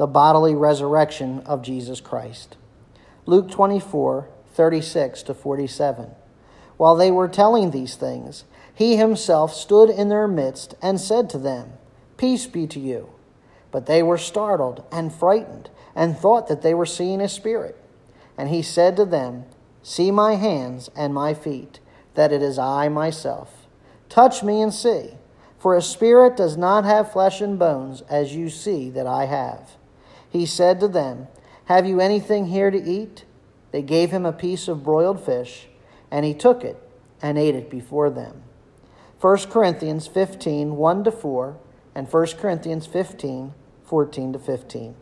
the bodily resurrection of Jesus Christ. Luke 24, 36 to 47. While they were telling these things, he himself stood in their midst and said to them, Peace be to you. But they were startled and frightened and thought that they were seeing a spirit. And he said to them, See my hands and my feet, that it is I myself. Touch me and see, for a spirit does not have flesh and bones, as you see that I have. He said to them, Have you anything here to eat? They gave him a piece of broiled fish, and he took it and ate it before them. 1 Corinthians 15, 1 to 4, and 1 Corinthians 15, 14 to 15.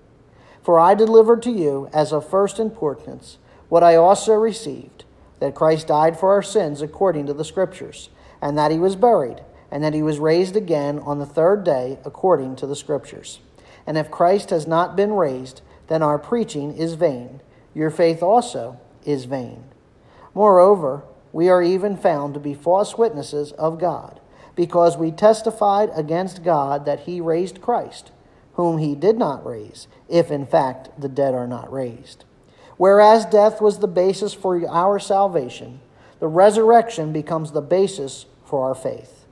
For I delivered to you as of first importance what I also received that Christ died for our sins according to the Scriptures, and that he was buried, and that he was raised again on the third day according to the Scriptures. And if Christ has not been raised, then our preaching is vain, your faith also is vain. Moreover, we are even found to be false witnesses of God, because we testified against God that he raised Christ, whom he did not raise, if in fact the dead are not raised. Whereas death was the basis for our salvation, the resurrection becomes the basis for our faith.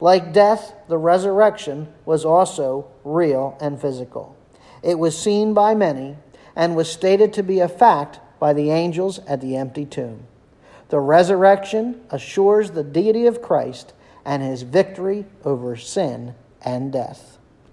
Like death, the resurrection was also real and physical. It was seen by many and was stated to be a fact by the angels at the empty tomb. The resurrection assures the deity of Christ and his victory over sin and death.